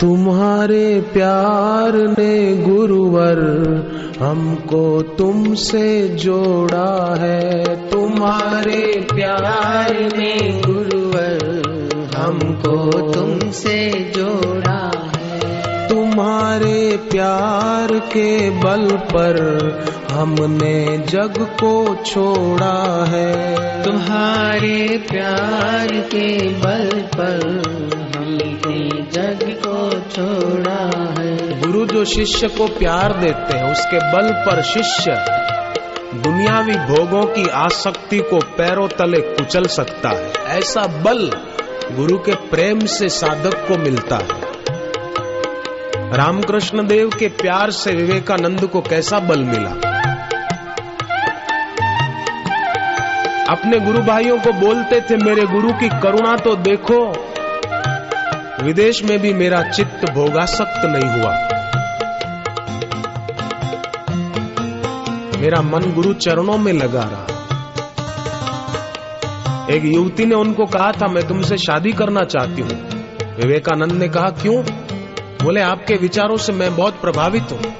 तुम्हारे प्यार ने गुरुवर हमको तुमसे जोड़ा है। तुम्हारे प्यार ने गुरुवर हमको तुमसे जोड़ा है। तुम्हारे प्यार के बल पर हमने जग को छोड़ा है। तुम्हारे प्यार के बल पर जग को छोड़ा है। गुरु जो शिष्य को प्यार देते हैं, उसके बल पर शिष्य दुनियावी भोगों की आसक्ति को पैरों तले कुचल सकता है। ऐसा बल गुरु के प्रेम से साधक को मिलता है। रामकृष्ण देव के प्यार से विवेकानंद को कैसा बल मिला? अपने गुरु भाइयों को बोलते थे, मेरे गुरु की करुणा तो देखो विदेश में भी मेरा चित्त भोगासक्त नहीं हुआ। मेरा मन गुरु चरणों में लगा रहा। एक युवती ने उनको कहा था, मैं तुमसे शादी करना चाहती हूँ। विवेकानंद ने कहा, क्यों? बोले, आपके विचारों से मैं बहुत प्रभावित हूँ।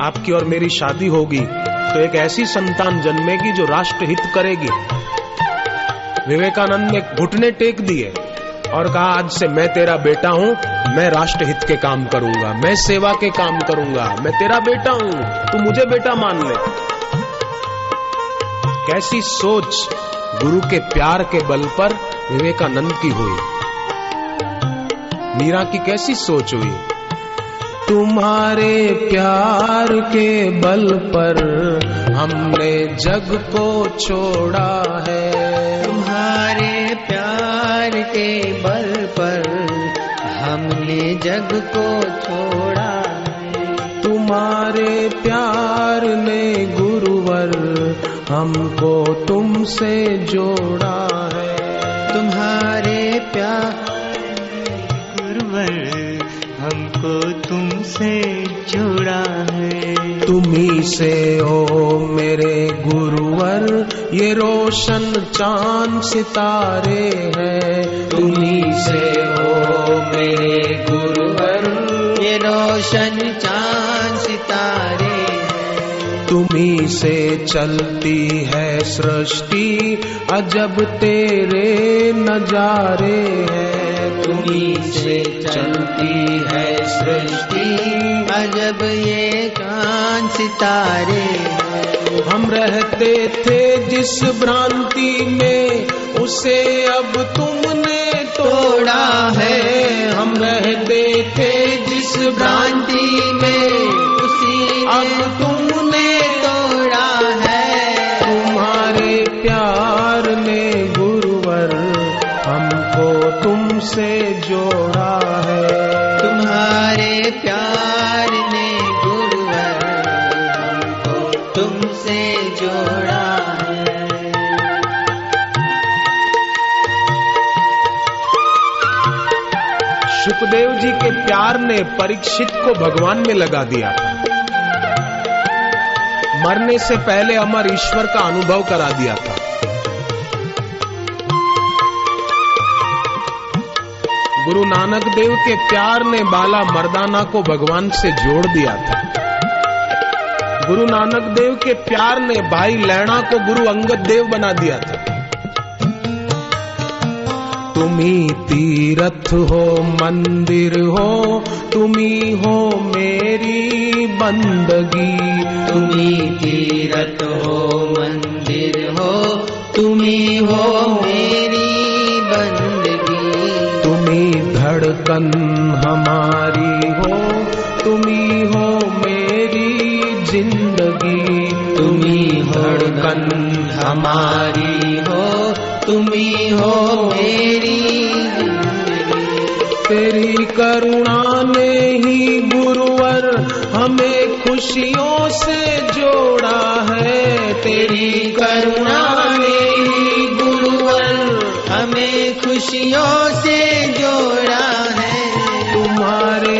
आपकी और मेरी शादी होगी तो एक ऐसी संतान जन्मेगी जो राष्ट्र हित करेगी। विवेकानंद ने घुटने टेक दिए। और कहा, आज से मैं तेरा बेटा हूँ, मैं राष्ट्र हित के काम करूँगा, मैं सेवा के काम करूँगा, मैं तेरा बेटा हूँ, तू मुझे बेटा मान ले। कैसी सोच गुरु के प्यार के बल पर विवेकानंद की हुई। मीरा की कैसी सोच हुई। तुम्हारे प्यार के बल पर हमने जग को छोड़ा है। के बल पर हमने जग को छोड़ा तुम्हारे प्यार ने गुरुवर हमको तुमसे जोड़ा है। तुम्हारे प्यार गुरुवर हमको तुमसे जोड़ा है। तुम्ही से हो मेरे गुरुवर, ये रोशन चाँद सितारे हैं। तुम्ही से हो मेरे गुरुवर, ये रोशन चाँद सितारे तुम्ही से चलती है सृष्टि, अजब तेरे नजारे हैं। तुम्ही से चलती है सृष्टि। अजब ये चाँद सितारे हम रहते थे जिस भ्रांति में उसे अब तुमने तोड़ा है। हम रहते थे जिस भ्रांति में उसी अब तुमने तुमसे जोड़ा है। तुम्हारे प्यार ने गुरुवर हमको तुमसे जोड़ा है। सुखदेव जी के प्यार ने परीक्षित को भगवान में लगा दिया था। मरने से पहले अमर ईश्वर का अनुभव करा दिया था। गुरु नानक देव के प्यार ने बाला मर्दाना को भगवान से जोड़ दिया था। गुरु नानक देव के प्यार ने भाई लैणा को गुरु अंगद देव बना दिया था। तुम्ही तीरथ हो, मंदिर हो, तुम्ही हो मेरी बंदगी। तुम्ही तीरथ हो, मंदिर हो, तुम्ही हो मेरी धड़कन हमारी हो तुम्ही हो मेरी ज़िंदगी। तुम्ही धड़कन हमारी हो तुम्ही हो मेरी तेरी करुणा ने ही गुरुवर हमें खुशियों से जोड़ा है। तेरी करुणा ने ही गुरुवर हमें खुशियों से जोड़ा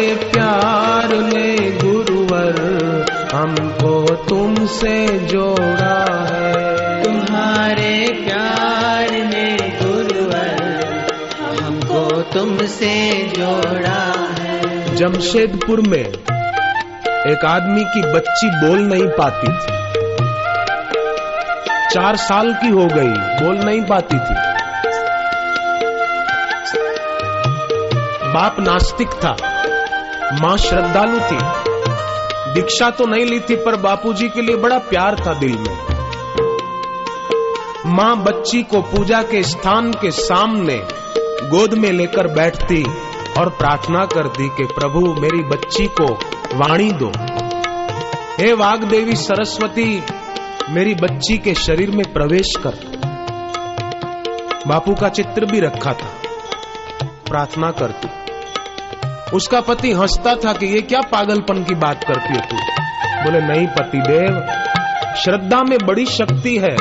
प्यार ने गुरुवर हमको तुमसे जोड़ा है। तुम्हारे प्यार ने गुरुवर हमको तुमसे जोड़ा है। जमशेदपुर में एक आदमी की बच्ची बोल नहीं पाती थी। चार साल की हो गई बोल नहीं पाती थी। बाप नास्तिक था। माँ श्रद्धालु थी। दीक्षा तो नहीं ली थी, पर बापूजी के लिए बड़ा प्यार था दिल में। माँ बच्ची को पूजा के स्थान के सामने गोद में लेकर बैठती और प्रार्थना करती कि प्रभु, मेरी बच्ची को वाणी दो। हे वाग देवी सरस्वती, मेरी बच्ची के शरीर में प्रवेश कर। बापू का चित्र भी रखा था। प्रार्थना करती। उसका पति हंसता था कि ये क्या पागलपन की बात करती है तू? बोले, नहीं पति देव श्रद्धा में बड़ी शक्ति है।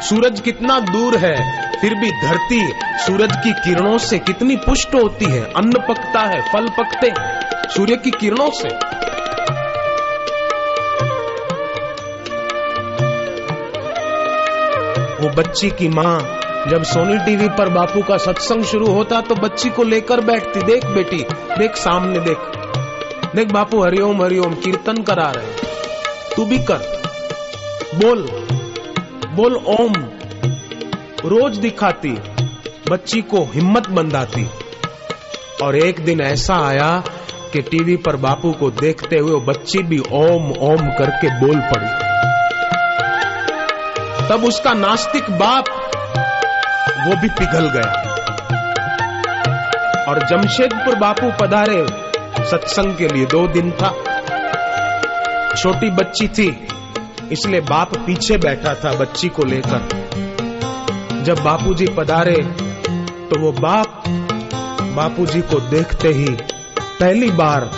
सूरज कितना दूर है, फिर भी धरती सूरज की किरणों से कितनी पुष्ट होती है। अन्न पकता है, फल पकते सूर्य की किरणों से। वो बच्ची की माँ जब सोनी टीवी पर बापू का सत्संग शुरू होता तो बच्ची को लेकर बैठती, देख बेटी, देख सामने देख। देख बापू, हरिओम हरिओम, कीर्तन करा रहे तू भी कर। बोल। बोल ओम। रोज दिखाती, बच्ची को हिम्मत बंधाती। और एक दिन ऐसा आया कि टीवी पर बापू को देखते हुए बच्ची भी ओम ओम करके बोल पड़ी। तब उसका नास्तिक बाप वो भी पिघल गया। और जमशेदपुर बापू पधारे सत्संग के लिए दो दिन था। छोटी बच्ची थी, इसलिए बाप पीछे बैठा था बच्ची को लेकर। जब बापूजी पधारे तो वो बाप बापूजी को देखते ही, पहली बार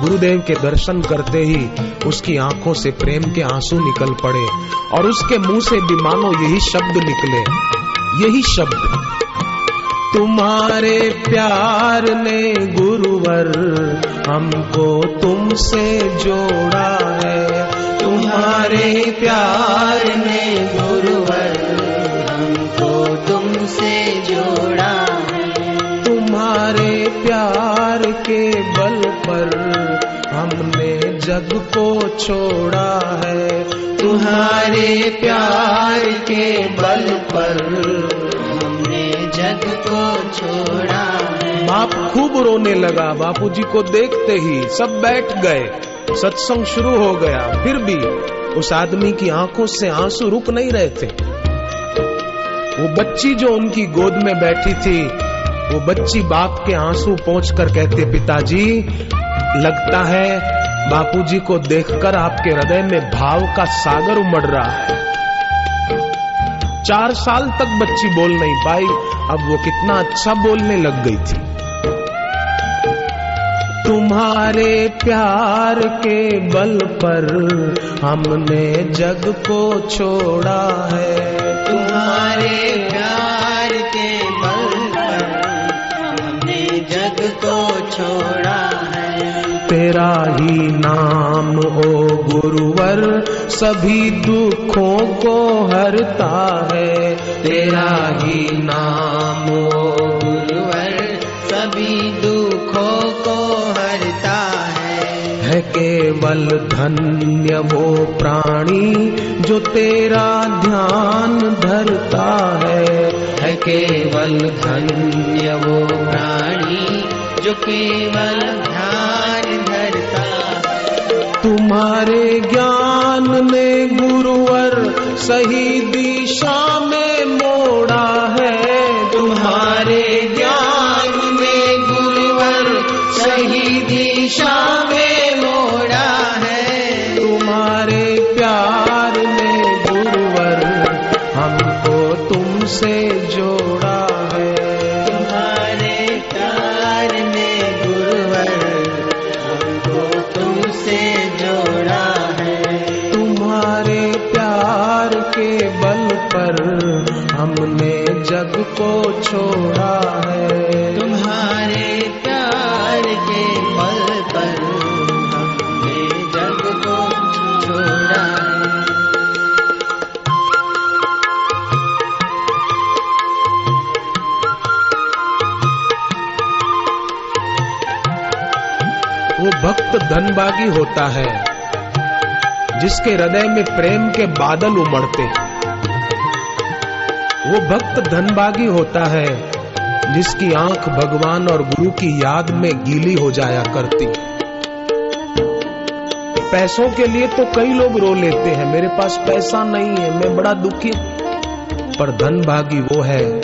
गुरुदेव के दर्शन करते ही उसकी आँखों से प्रेम के आँसू निकल पड़े। और उसके मुँह से भी मानो यही शब्द निकले। यही शब्द तुम्हारे प्यार ने गुरुवर हमको तुमसे जोड़ा है। तुम्हारे प्यार ने गुरुवर हमको तुमसे जोड़ा है। तुम्हारे प्यार के बल पर जग को छोड़ा है तुम्हारे प्यार के बल पर। हमने जग को छोड़ा है। बाप खूब रोने लगा, बापूजी को देखते ही सब बैठ गए। सत्संग शुरू हो गया, फिर भी उस आदमी की आँखों से आँसू रुक नहीं रहे थे। वो बच्ची जो उनकी गोद में बैठी थी, वो बच्ची बाप के आँसू पहुँच कर कहते, पिताजी, लगता है बापूजी को देखकर आपके हृदय में भाव का सागर उमड़ रहा है। चार साल तक बच्ची बोल नहीं पाई, अब वो कितना अच्छा बोलने लग गई थी। तुम्हारे प्यार के बल पर हमने जग को छोड़ा है। तुम्हारे प्यार के बल पर हमने जग को छोड़ा तेरा ही नाम, ओ गुरुवर, सभी दुखों को हरता है। तेरा ही नाम, ओ गुरुवर, सभी दुखों को हरता है। है केवल धन्य वो प्राणी, जो तेरा ध्यान धरता है। है केवल धन्य वो प्राणी, जो केवल तुम्हारे ज्ञान ने गुरुवर सही दिशा में मोड़ा है। तुम्हारे ज्ञान में गुरुवर सही दिशा में मोड़ा है। तुम्हारे प्यार ने गुरुवर हमको तुमसे जोड़ा है। तुम्हारे प्यार ने गुरुवर हमको तुमसे जोड़ा जग को छोड़ा है। तुम्हारे प्यार के बल पर हमने जग को छोड़ा है। वो भक्त धनबागी होता है जिसके हृदय में प्रेम के बादल उमड़ते वो भक्त धनबागी होता है, जिसकी आँख भगवान और गुरु की याद में गीली हो जाया करती। पैसों के लिए तो कई लोग रो लेते हैं, मेरे पास पैसा नहीं है, मैं बड़ा दुखी। पर धनभागी वो है,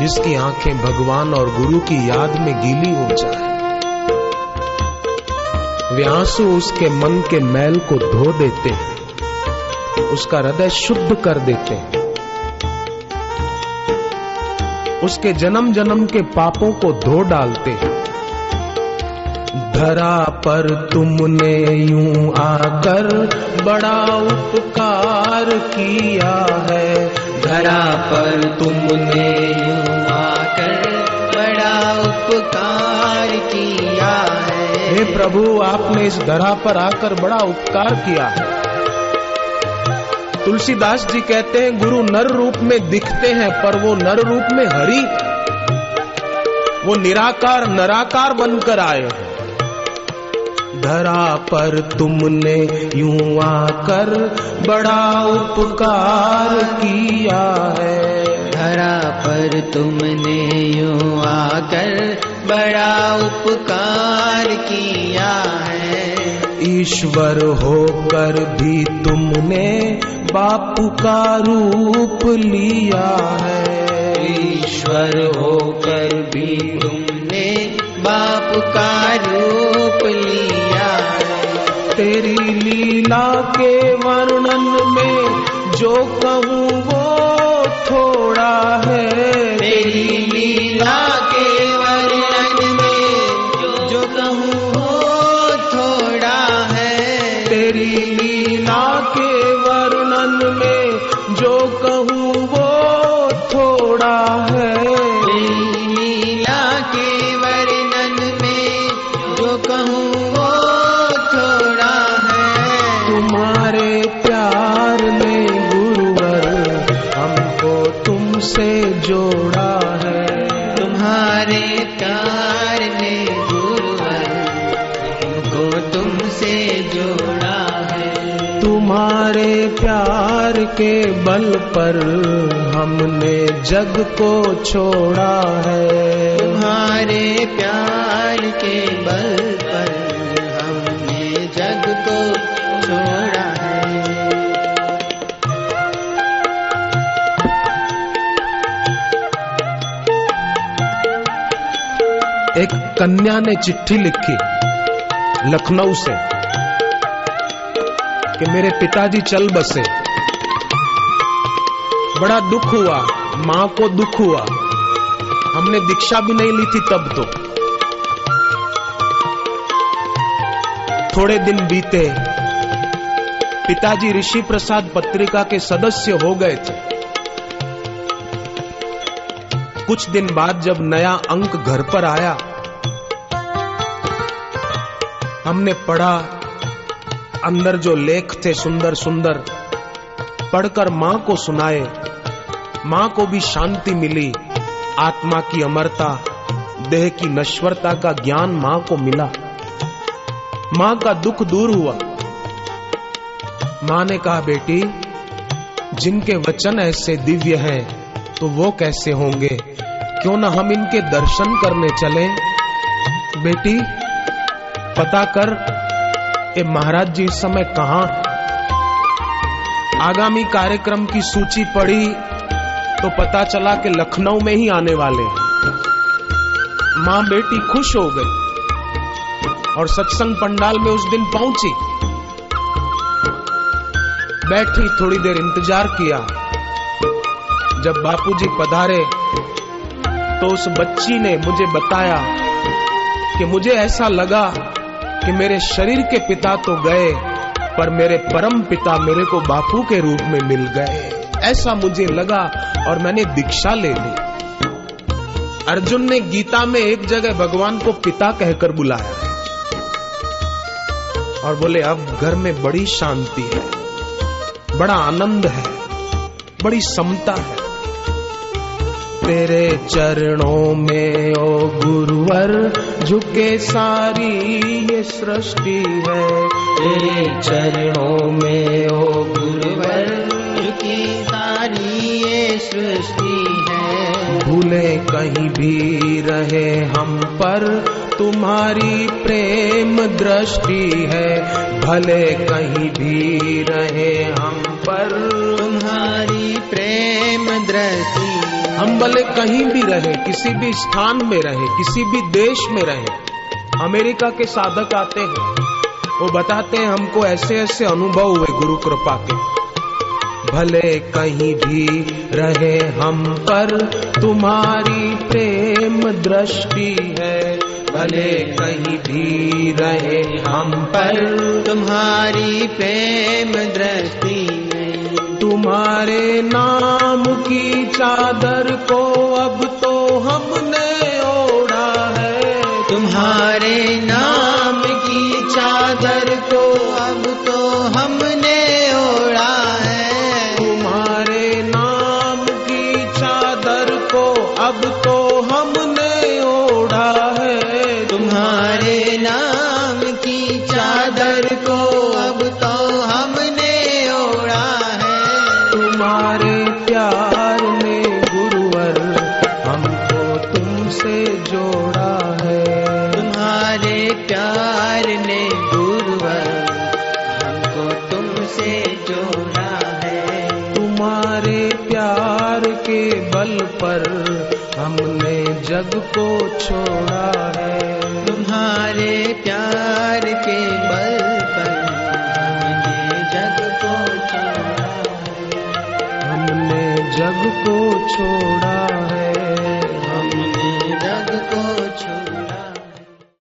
जिसकी आँखें भगवान और गुरु की याद में गीली हो जाए। वे आँसू उसके मन के मैल को धो देते हैं, उसका हृदय शुद्ध कर देते हैं। उसके जन्म जन्म के पापों को धो डालते हैं। धरा पर तुमने यूँ आकर बड़ा उपकार किया है। धरा पर तुमने यूँ आकर बड़ा उपकार किया है। हे प्रभु, आपने इस धरा पर आकर बड़ा उपकार किया है। तुलसीदास जी कहते हैं गुरु नर रूप में दिखते हैं पर वो नर रूप में हरि। वो निराकार नराकार बनकर आए हैं। धरा पर तुमने यूँ आकर बड़ा उपकार किया है। धरा पर तुमने यूँ आकर बड़ा उपकार किया है। ईश्वर होकर भी तुमने बापू का रूप लिया है। ईश्वर होकर भी तुमने बाप का रूप लिया है। तेरी लीला के वर्णन में जो कहूँ वो थोड़ा है। तेरी लीला जोड़ा है। तुम्हारे प्यार ने गुरुवर हमको तुमसे जोड़ा है। तुम्हारे प्यार के बल पर हमने जग को छोड़ा है। तुम्हारे प्यार के कन्या ने चिट्ठी लिखी लखनऊ से कि मेरे पिताजी चल बसे। बड़ा दुख हुआ, माँ को दुख हुआ। हमने दीक्षा भी नहीं ली थी तब तो। थोड़े दिन बीते, पिताजी ऋषि प्रसाद पत्रिका के सदस्य हो गए थे। कुछ दिन बाद जब नया अंक घर पर आया हमने पढ़ा, अंदर जो लेख थे सुंदर सुंदर, पढ़कर माँ को सुनाए। माँ को भी शांति मिली, आत्मा की अमरता, देह की नश्वरता का ज्ञान माँ को मिला। माँ का दुख दूर हुआ। माँ ने कहा, बेटी, जिनके वचन ऐसे दिव्य हैं तो वो कैसे होंगे? क्यों ना हम इनके दर्शन करने चले? बेटी पता कर ये महाराज जी, इस समय कहा? आगामी कार्यक्रम की सूची पड़ी तो पता चला कि लखनऊ में ही आने वाले हैं। माँ बेटी खुश हो गई और सत्संग पंडाल में उस दिन पहुँची। बैठी, थोड़ी देर इंतज़ार किया। जब बापूजी पधारे तो उस बच्ची ने मुझे बताया कि मुझे ऐसा लगा कि मेरे शरीर के पिता तो गए, पर मेरे परम पिता मेरे को बापू के रूप में मिल गए। ऐसा मुझे लगा और मैंने दीक्षा ले ली। अर्जुन ने गीता में एक जगह भगवान को पिता कहकर बुलाया और बोले, अब घर में बड़ी शांति है, बड़ा आनंद है, बड़ी समता है। तेरे चरणों में, ओ गुरुवर, झुके सारी ये सृष्टि है। तेरे चरणों में, ओ गुरुवर की सारी ये सृष्टि है। भूले कहीं भी रहे हम पर, तुम्हारी प्रेम दृष्टि है। भले कहीं भी रहे हम पर, तुम्हारी प्रेम दृष्टि हम भले कहीं भी रहे, किसी भी स्थान में रहे, किसी भी देश में रहे, अमेरिका के साधक आते हैं। वो बताते हैं हमको ऐसे ऐसे अनुभव हुए गुरु कृपा के। भले कहीं भी रहे हम पर, तुम्हारी प्रेम दृष्टि है। भले कहीं भी रहे हम पर, तुम्हारी प्रेम दृष्टि तुम्हारे नाम की चादर को अब प्यार ने गुरुवर हमको तुमसे जोड़ा है। तुम्हारे प्यार के बल पर हमने जग को छोड़ा है। तुम्हारे प्यार के बल पर हमने जग को छोड़ा है। हमने जग को छोड़ा